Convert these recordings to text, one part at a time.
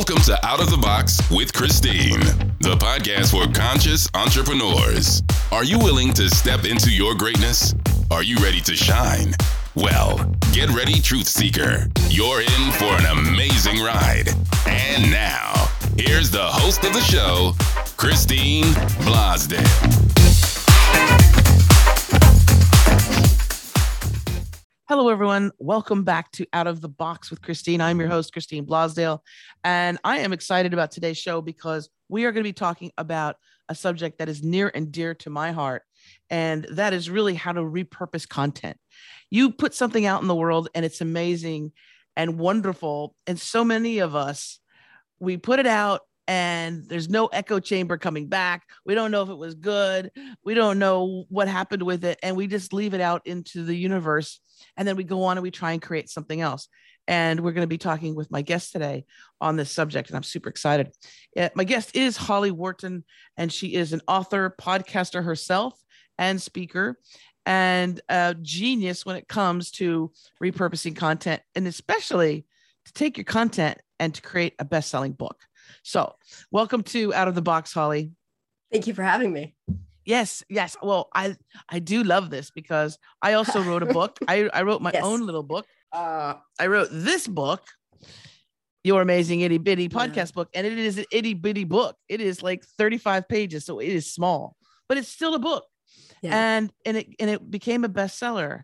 Welcome to Out of the Box with Christine, the podcast for conscious entrepreneurs. Are you willing to step into your greatness? Are you ready to shine? Well, get ready, Truth Seeker. You're in for an amazing ride. And now, here's the host of the show, Christine Blasdale. Hello, everyone. Welcome back to Out of the Box with Christine. I'm your host, Christine Blasdale, and I am excited about today's show because we are going to be talking about a subject that is near and dear to my heart, and that is really how to repurpose content. You put something out in the world, and it's amazing and wonderful, and so many of us we put it out and there's no echo chamber coming back. We don't know if it was good. We don't know what happened with it. And we just leave it out into the universe. And then we go on and we try and create something else. And we're going to be talking with my guest today on this subject. And I'm super excited. Uh, my guest is Holly Worton, and she is an author, podcaster herself, and speaker and a genius when it comes to repurposing content and especially to take your content and to create a best-selling book. So, welcome to Out of the Box, Holly. Thank you for having me. Yes, yes. Well, I I do love this because I also wrote a book. I I wrote my Yes. own little book. Uh, I wrote this book, Your Amazing Itty Bitty Yeah. Podcast Book, and it is an itty bitty book. It is like 35 pages, so it is small, but it's still a book. Yeah. And and it and it became a bestseller.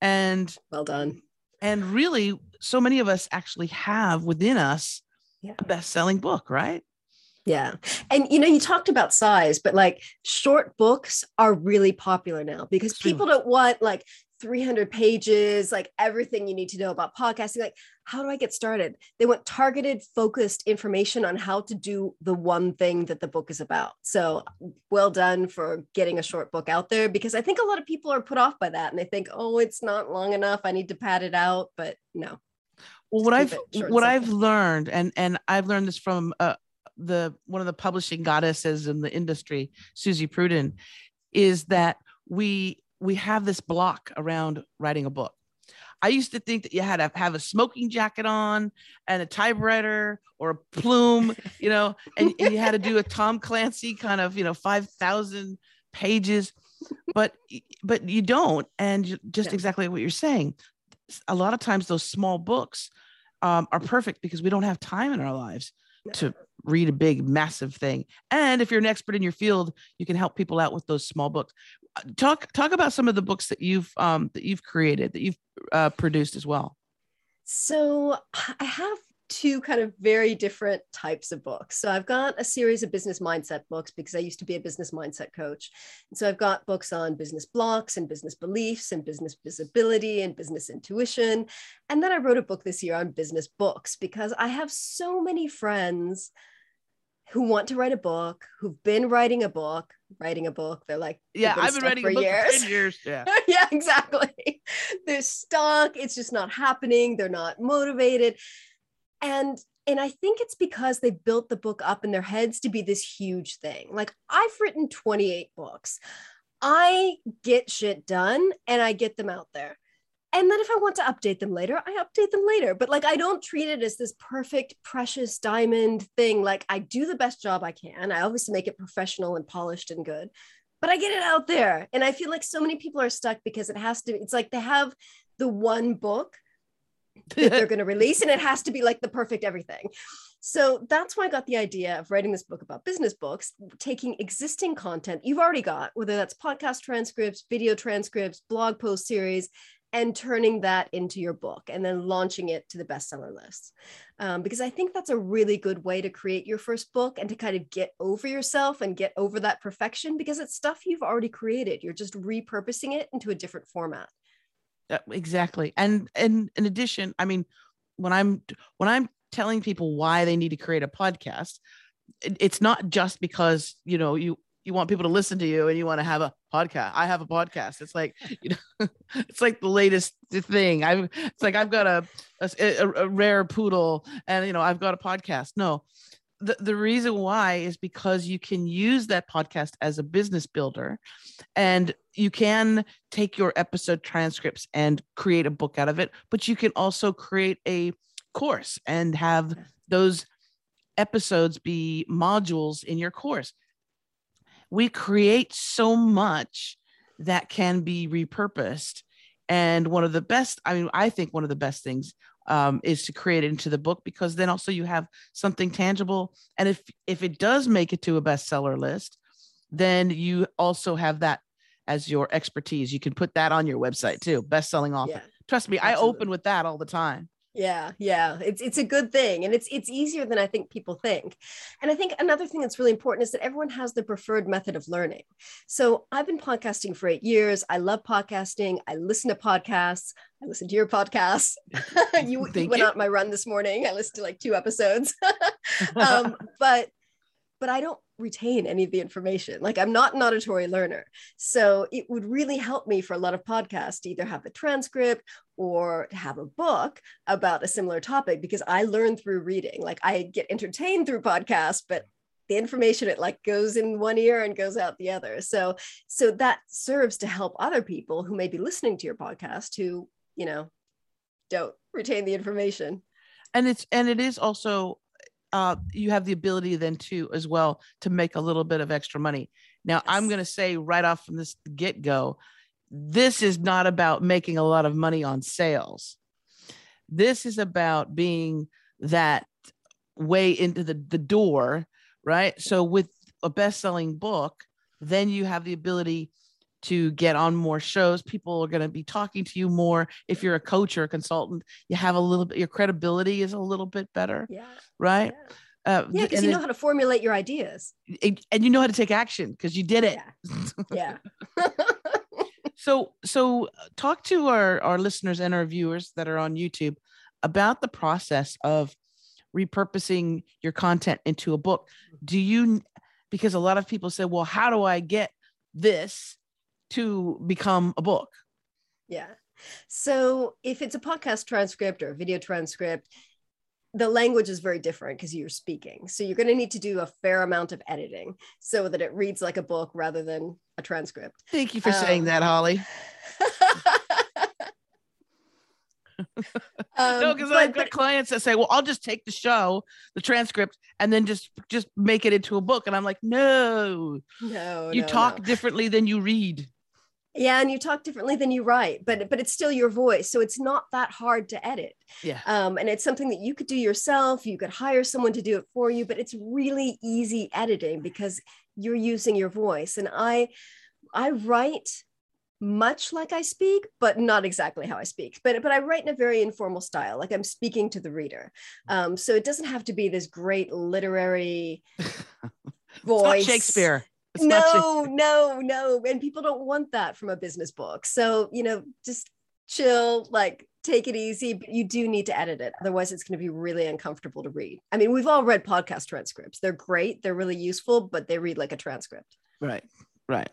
And well done. and really so many of us actually have within us Yeah. a best-selling book, right? Yeah. And you know, you talked about size, but like short books are really popular now because people don't want like 300 pages, like everything you need to know about podcasting. Like, how do I get started? They want targeted, focused information on how to do the one thing that the book is about. So, well done for getting a short book out there because I think a lot of people are put off by that and they think, oh, it's not long enough. I need to pad it out. But no. Well, what I've it short and what. I've learned, and and I've learned this from uh, the one of the publishing goddesses in the industry, Suzy Prudden, is that we we have this block around writing a book. I used to think that you had to have a smoking jacket on and a typewriter or a plume, you know, and, and you had to do a Tom Clancy kind of, you know, 5,000 pages, but, but you don't. And just Yeah. exactly what you're saying. A lot of times those small books um, are perfect because we don't have time in our lives. To read a big, massive thing. And if you're an expert in your field, you can help people out with those small books. Uh, Talk talk about some of the books that you've um, that you've created that you've uh, produced as well. So I have two kind of very different types of books. So I've got a series of business mindset books because I used to be a business mindset coach. And so I've got books on business blocks and business beliefs and business visibility and business intuition. And then I wrote a book this year on business books because I have so many friends who want to write a book, who've been writing a book, writing a book. They're like, Yeah, I've been writing for a book years. for 10 years. Yeah. yeah, exactly. They're stuck. It's just not happening. They're not motivated. And and I think it's because they built the book up in their heads to be this huge thing. Like I've written 28 books. I get shit done and I get them out there. And then if I want to update them later, I update them later. But like I don't treat it as this perfect, precious diamond thing. Like I do the best job I can. I obviously make it professional and polished and good but I get it out there. And I feel like so many people are stuck because it has to, it's like they have the one book that they're going to release and it has to be like the perfect everything. So that's why I got the idea of writing this book about business books, taking existing content you've already got, whether that's podcast transcripts, video transcripts, blog post series, and turning that into your book and then launching it to the bestseller list. Um, because I think that's a really good way to create your first book and to kind of get over yourself and get over that perfection because it's stuff you've already created. You're just repurposing it into a different format. Uh, exactly. And and in addition i mean when i'm when i'm telling people why they need to create a podcast it- it's not just because you know you you want people to listen to you and you want to have a podcast i have a podcast. It's like you know it's like the latest thing. I've it's like i've got a a, a- a rare poodle and you know i've got a podcast. No. The, the reason why is because you can use that podcast as a business builder and you can take your episode transcripts and create a book out of it but you can also create a course and have those episodes be modules in your course. We create so much that can be repurposed. And one of the best, I mean, I think one of the best things um, is to create it into the book because then also you have something tangible. And if if it does make it to a bestseller list, then you also have that as your expertise. You can put that on your website too. Best-selling author. Yeah, Trust me, I open with that all the time. yeah, yeah. It's it's a good thing, and it's it's easier than I think people think. And I think another thing that's really important is that everyone has their preferred method of learning. So I've been podcasting for eight years. I love podcasting. I listen to podcasts. I listen to your podcasts. you, you went you. out my run this morning. I listened to like two episodes. um, but but I don't retain any of the information. Like I'm not an auditory learner. So it would really help me for a lot of podcasts to either have a transcript or have a book about a similar topic because I learn through reading. Like I get entertained through podcasts, but the information it like goes in one ear and goes out the other. So so that serves to help other people who may be listening to your podcast who, you know, don't retain the information. and it's and it is also uh you have the ability then to as well to make a little bit of extra money. Now i'm going to say right off from this get-go this is not about making a lot of money on sales. This is about being that way into the, the door right? So with a best-selling book then you have the ability to get on more shows people are going to be talking to you more if you're a coach or a consultant you have a little bit your credibility is a little bit better Yeah. right Yeah. uh, Yeah, because you know how to formulate your ideas. and- and you know how to take action because you did it Yeah. Yeah. so so uh, talk to our our listeners and our viewers that are on youtube about the process of repurposing your content into a book do you because a lot of people say well how do i get this to become a book Yeah. So if it's a podcast transcript or a video transcript, the language is very different because you're speaking. So you're going to need to do a fair amount of editing so that it reads like a book rather than a transcript. thank you for saying Um, that holly no Um, because i've got clients that say well i'll just take the show the transcript and then just just make it into a book and i'm like no no, you no, talk no. differently than you read Yeah, and you talk differently than you write, but but it's still your voice, so it's not that hard to edit. yeah um, and it's something that you could do yourself you could hire someone to do it for you but it's really easy editing because you're using your voice and i i write much like i speak but not exactly how i speak but but i write in a very informal style like i'm speaking to the reader um, so it doesn't have to be this great literary voice not Shakespeare. It's no, no, no. And people don't want that from a business book. So, you know, just chill, like take it easy, but you do need to edit it. Otherwise, it's going to be really uncomfortable to read. I mean, we've all read podcast transcripts. They're great, they're really useful, but they read like a transcript. Right. Right.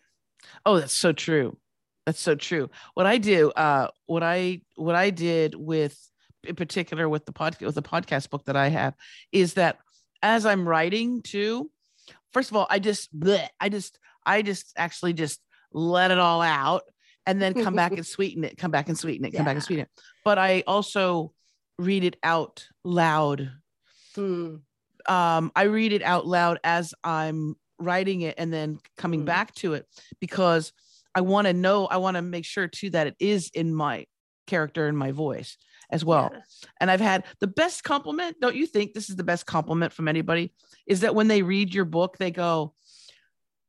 Oh, that's so true. That's so true. What I do, uh, what I what I did with in particular with the podcast with the podcast book that I have is that as I'm writing too, first of all, I just bleh, I just I just actually just let it all out and then come back and sweeten it, come back and sweeten it, come back and sweeten it. But I also read it out loud Hmm. um, I read it out loud as I'm writing it and then coming Mm. back to it because I want to know, I want to make sure too that it is in my character and my voice as well. Yeah. And I've had the best compliment. Don't you think this is the best compliment from anybody? Is that when they read your book, they go,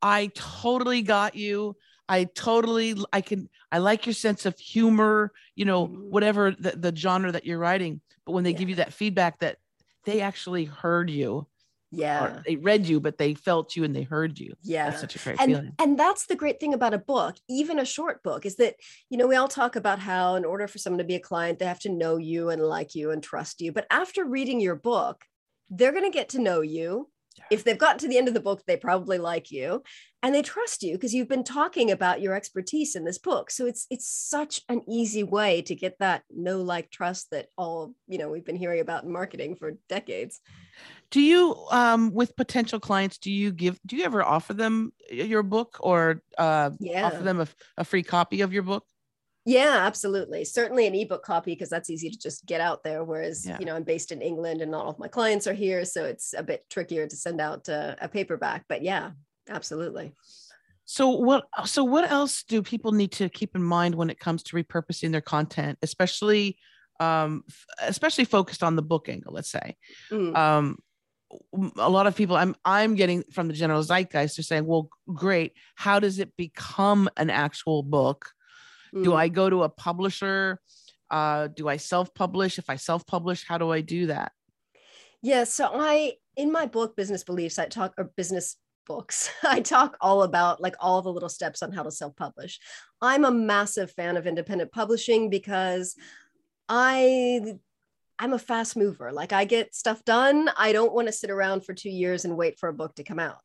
I totally got you. I totally, I can, I like your sense of humor, you know, Mhm. whatever the, the genre that you're writing. But when they give you that feedback that they actually heard you, Yeah. they read you, but they felt you and they heard you. Yeah. That's such a great and feeling. and that's the great thing about a book even a short book is that you know we all talk about how in order for someone to be a client they have to know you and like you and trust you but after reading your book they're going to get to know you if they've gotten to the end of the book they probably like you and they trust you because you've been talking about your expertise in this book so it's it's such an easy way to get that know like trust that all you know we've been hearing about in marketing for decades Do you, um, with potential clients, do you give, do you ever offer them your book or uh, yeah offer them a, a free copy of your book? Yeah, absolutely. Certainly an ebook copy because that's easy to just get out there. Whereas, Yeah. you know, I'm based in England and not all of my clients are here. So it's a bit trickier to send out uh, a paperback. But yeah, absolutely. So what so what else do people need to keep in mind when it comes to repurposing their content, especially um especially focused on the book angle, let's say. Mm, Um a lot of people I'm I'm getting from the general zeitgeist they're saying, "Well, great. How does it become an actual book? Do mm. I go to a publisher? Uh do I self-publish? If I self-publish, how do I do that?" Yeah, so I in my book Business Beliefs I talk or business books. I talk all about like all the little steps on how to self-publish. I'm a massive fan of independent publishing because I I'm a fast mover. Like I get stuff done. I don't want to sit around for 2 years and wait for a book to come out.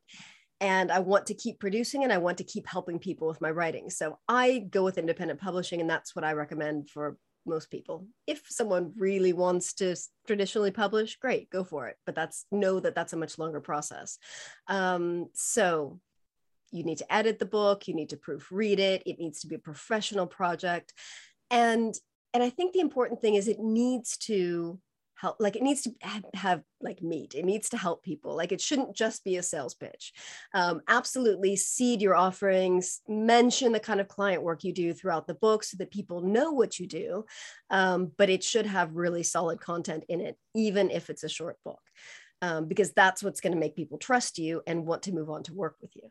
And I want to keep producing and I want to keep helping people with my writing. So I go with independent publishing and that's what I recommend for most people. If someone really wants to traditionally publish, great, go for it. But that's know that that's a much longer process. Um, so you need to edit the book, you need to proofread it, it needs to be a professional project. And and I think the important thing is it needs to help like it needs to have, have like meat. It needs to help people. Like it shouldn't just be a sales pitch. Um, absolutely seed your offerings mention the kind of client work you do throughout the book so that people know what you do. Um, but it should have really solid content in it even if it's a short book um, because that's what's going to make people trust you and want to move on to work with you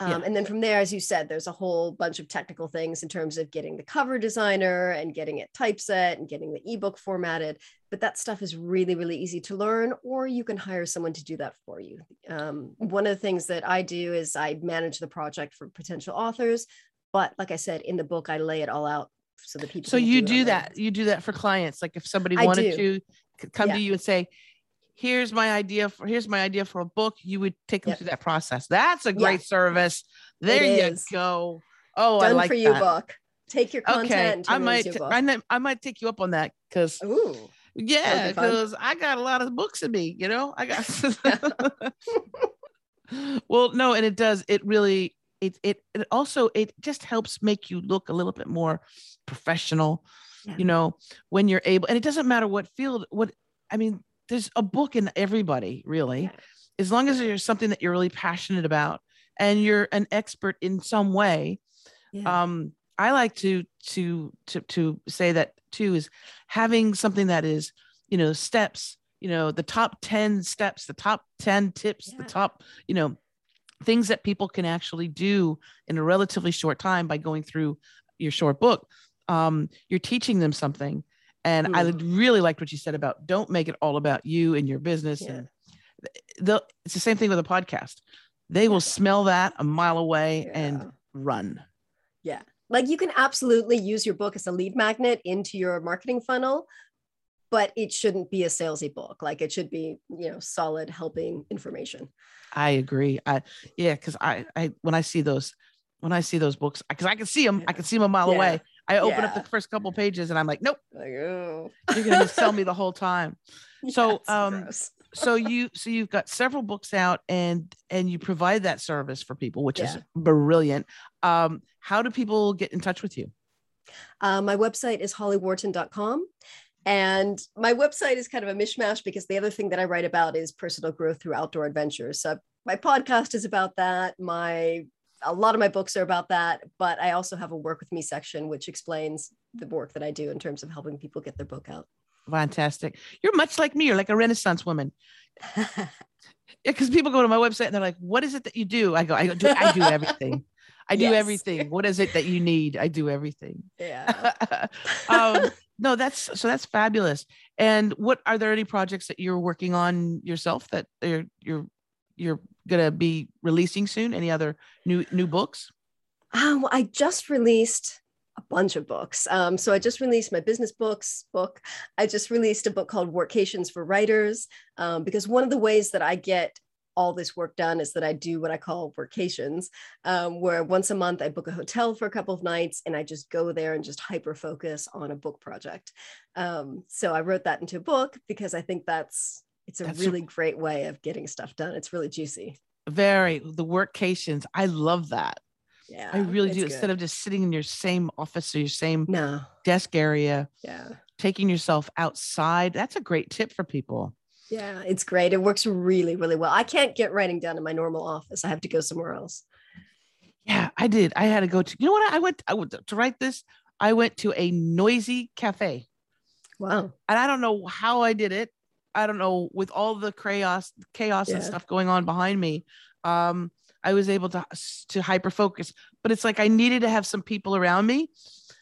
um, Yeah. and then from there as you said there's a whole bunch of technical things in terms of getting the cover designer and getting it typeset and getting the ebook formatted but that stuff is really really easy to learn or you can hire someone to do that for you um, one of the things that i do is i manage the project for potential authors but like i said in the book i lay it all out so that people So you on do that. You do that for clients. Like if somebody wanted to come Yeah. to you and say, "Here's my idea for here's my idea for a book," you would take them Yep. through that process. That's a Yeah. great service. There you is. go. Oh, I like for you that. book take your content Okay, I might, into a book. I, might- I might take you up on that because yeah, because I got a lot of books in me. You know, I got. well, no, and it does. It really. It, it it also it just helps make you look a little bit more professional Yeah. you know when you're able and it doesn't matter what field what i mean there's a book in everybody really Yeah. as long as there's something that you're really passionate about and you're an expert in some way Yeah. um i like to to to to say that too is having something that is you know steps you know the top 10 steps the top 10 tips the top you know things that people can actually do in a relatively short time by going through your short book um you're teaching them something and i Mhm. really liked what you said about don't make it all about you and your business Yeah. and they'll it's the same thing with a podcast they will smell that a mile away Yeah. and run Yeah. Like you can absolutely use your book as a lead magnet into your marketing funnel, but it shouldn't be a salesy book. Like it should be, you know, solid helping information. I agree. I yeah, because I I when I see those when I see those books because I can see them, I can see them a mile Yeah. away. I open up the first couple pages and I'm like, nope, Like, oh. you're gonna sell me the whole time. So, Yes, um. So you so you've got several books out and and you provide that service for people, which is brilliant. Um, how do people get in touch with you? Uh, my website is hollyworton.com. And my website is kind of a mishmash because the other thing that I write about is personal growth through outdoor adventures. So my podcast is about that. My a lot of my books are about that, but I also have a work with me section which explains the work that I do in terms of helping people get their book out. Fantastic. You're much like me. You're like a Renaissance woman. Yeah, because people go to my website and they're like, "What is it that you do?" I go, "I do, I do everything. I do Yes. everything. What is it that you need? I do everything." yeah. um, no, that's so that's fabulous. And what are there any projects that you're working on yourself that you're you're you're gonna be releasing soon? Any other new new books? Um, well, I just released a bunch of books. Um, so I just released my business books book. I just released a book called Workations for Writers um, because one of the ways that I get all this work done is that I do what I call workations, um, where once a month I book a hotel for a couple of nights and I just go there and just hyper focus on a book project. Um, so I wrote that into a book because I think that's it's a That's a- really great way of getting stuff done. It's really juicy. Very the workations. I love that. Yeah. I really do. good. Instead of just sitting in your same office or your same no. desk area, Yeah. taking yourself outside. That's a great tip for people. Yeah, it's great. It works really, really well. I can't get writing done in my normal office. I have to go somewhere else. Yeah, I did. I had to go to, you know what? I went, I went to write this. I went to a noisy cafe Wow. and I don't know how I did it. I don't know with all the chaos, chaos and stuff going on behind me. Um, I was able to to hyper focus, but it's like I needed to have some people around me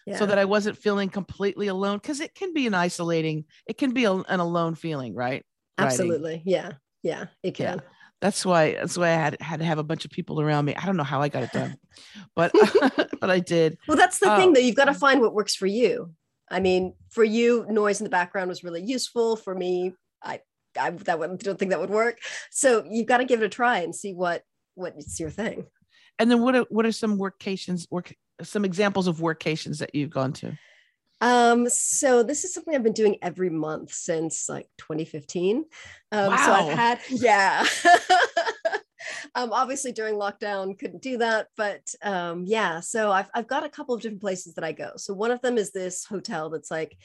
Yeah. so that I wasn't feeling completely alone because it can be an isolating, it can be a, an alone feeling, right? Writing. Absolutely. Yeah. Yeah. It Yeah. can. That's why that's why I had had to have a bunch of people around me. I don't know how I got it done, but but I did. Well, that's the Oh. thing though. You've got to find what works for you. I mean, for you, noise in the background was really useful. For me, I I that would, don't think that would work. So you've got to give it a try and see what what's your thing. And then what are what are some workations work some examples of workations that you've gone to? Um, so this is something I've been doing every month since like 2015. Um, so I've had, yeah. um, obviously during lockdown couldn't do that, but um, yeah. So I've I've got a couple of different places that I go. So one of them is this hotel that's like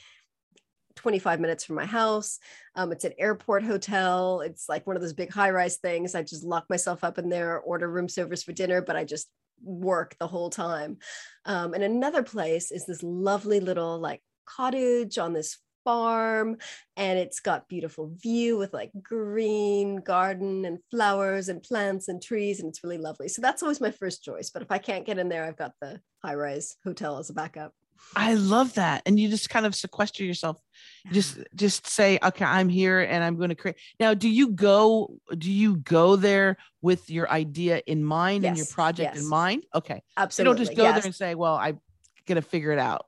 25 minutes from my house. Um, it's an airport hotel. It's like one of those big high rise things. I just lock myself up in there, order room service for dinner, but I just work the whole time. Um, and another place is this lovely little like cottage on this farm and it's got beautiful view with like green garden and flowers and plants and trees and it's really lovely so that's always my first choice but if i can't get in there i've got the high rise hotel as a backup I love that. And you just kind of sequester yourself. You Just just say, okay, I'm here and I'm going to create. Now, do you go do you go there with your idea in mind and your Yes, project in mind? Okay. absolutely you don't just go yes. there and say, well, I'm gonna figure it out.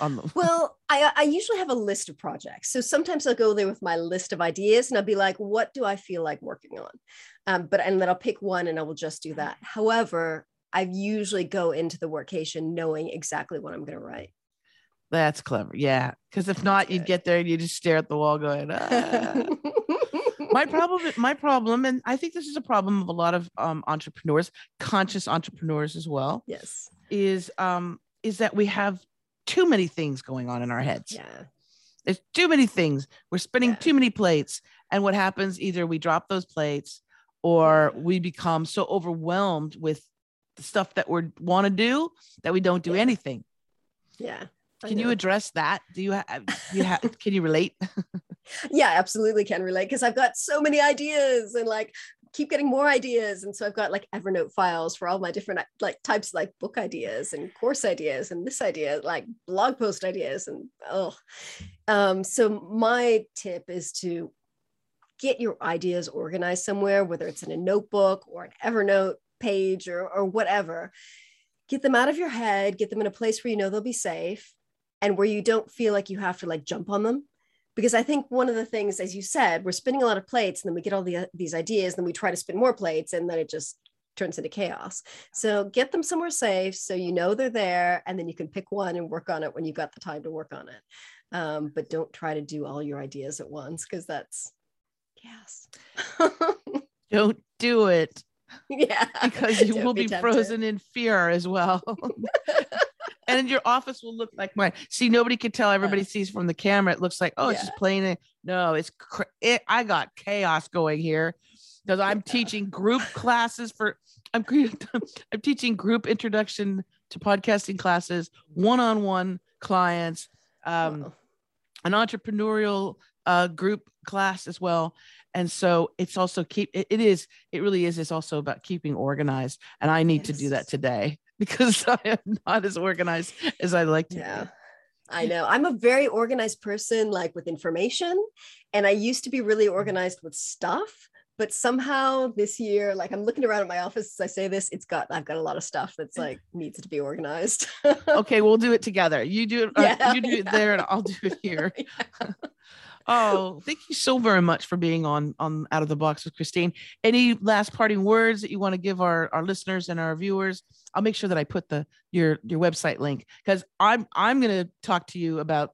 On the well I, I usually have a list of projects so sometimes i'll go there with my list of ideas and i'll be like what do i feel like working on um, but and then i'll pick one and i will just do that however i usually go into the workation knowing exactly what i'm going to write That's clever. Yeah. Because if not, you'd get there and you just stare at the wall going, "Ah." my problem, my problem, and I think this is a problem of a lot of um, entrepreneurs, conscious entrepreneurs as well, yes is um, is that we have too many things going on in our heads. yeah There's too many things. We're spinning Yeah. too many plates. And what happens? Either we drop those plates or we become so overwhelmed with the stuff that we want to do that we don't do Yeah. anything. yeah I Can you address that? Do you have, you have, can you relate? yeah absolutely can relate because i've got so many ideas and like keep getting more ideas and so i've got like evernote files for all my different like types of like book ideas and course ideas and this idea like blog post ideas and oh um so my tip is to get your ideas organized somewhere whether it's in a notebook or an evernote page or or whatever get them out of your head get them in a place where you know they'll be safe and where you don't feel like you have to like jump on them because I think one of the things, as you said, we're spinning a lot of plates, and then we get all the these ideas, and then we try to spin more plates, and then it just turns into chaos. So get them somewhere safe, so you know they're there, and then you can pick one and work on it when you've got the time to work on it. Um, but don't try to do all your ideas at once, because that's yes, Don't do it yeah, because you Don't will be, tempted. frozen in fear as well. and your office will look like mine. See, nobody can tell. Everybody sees from the camera. It looks like, oh, it's just plain. No, it's cr- it, I got chaos going here because I'm Yeah. teaching group classes for. I'm I'm teaching group introduction to podcasting classes, one-on-one clients, um, Wow. an entrepreneurial uh, group class as well. And so it's also keep it, it is it really is it's also about keeping organized. And I need to do that today because I am not as organized as I'd like to. Yeah. be. I know. I'm a very organized person, like with information. And I used to be really organized with stuff. But somehow this year, like I'm looking around at my office as I say this, it's got, I've got a lot of stuff that's like needs to be organized. Okay, we'll do it together. You do it. uh, Yeah, you do it there, and I'll do it here. Oh, thank you so very much for being on on Out of the Box with Christine. Any last parting words that you want to give our our listeners and our viewers? I'll make sure that I put the your your website link because I'm I'm going to talk to you about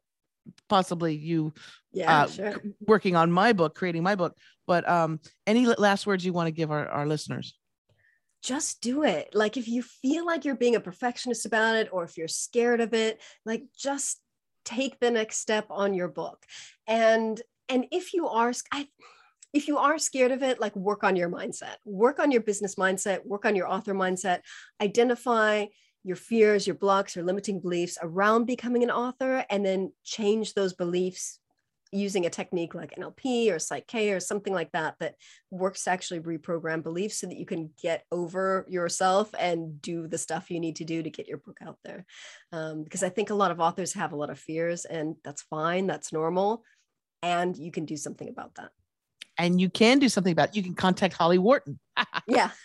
possibly you yeah, uh, sure. working on my book, creating my book. But um, any last words you want to give our, our listeners? just do it. Like if you feel like you're being a perfectionist about it, or if you're scared of it, like just take the next step on your book. And and if you are, I, if you are scared of it, like work on your mindset, work on your business mindset, work on your author mindset, identify your fears, your blocks, your limiting beliefs around becoming an author, and then change those beliefs using a technique like NLP or Psych-K or something like that that works to actually reprogram beliefs so that you can get over yourself and do the stuff you need to do to get your book out there. Um, because I think a lot of authors have a lot of fears, and that's fine, that's normal, and you can do something about that. And you can do something about it. You can contact Holly Worton. yeah.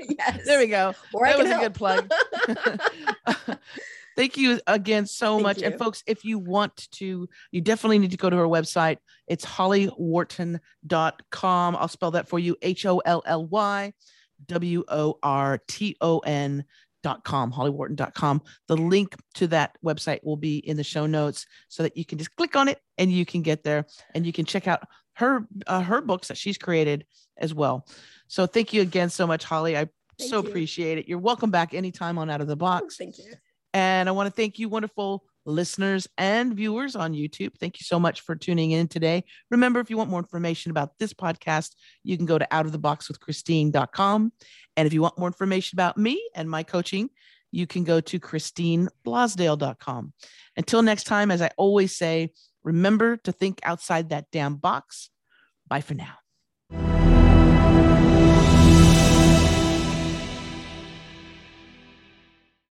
yes. There we go. Or that was help. a good plug. Thank you again so Thank much. You. And folks, if you want to, you definitely need to go to her website. It's hollyworton.com. I'll spell that for you H O L L Y W O R T O N dot com hollyworton.com the link to that website will be in the show notes so that you can just click on it and you can get there and you can check out her uh, her books that she's created as well so thank you again so much holly i thank so you. appreciate it you're welcome back anytime on out of the box thank you and I want to thank you, wonderful listeners and viewers on YouTube. Thank you so much for tuning in today. Remember, if you want more information about this podcast, you can go to outoftheboxwithchristine.com. And if you want more information about me and my coaching, you can go to christineblasdale.com. Until next time, as I always say, remember to think outside that damn box. Bye for now.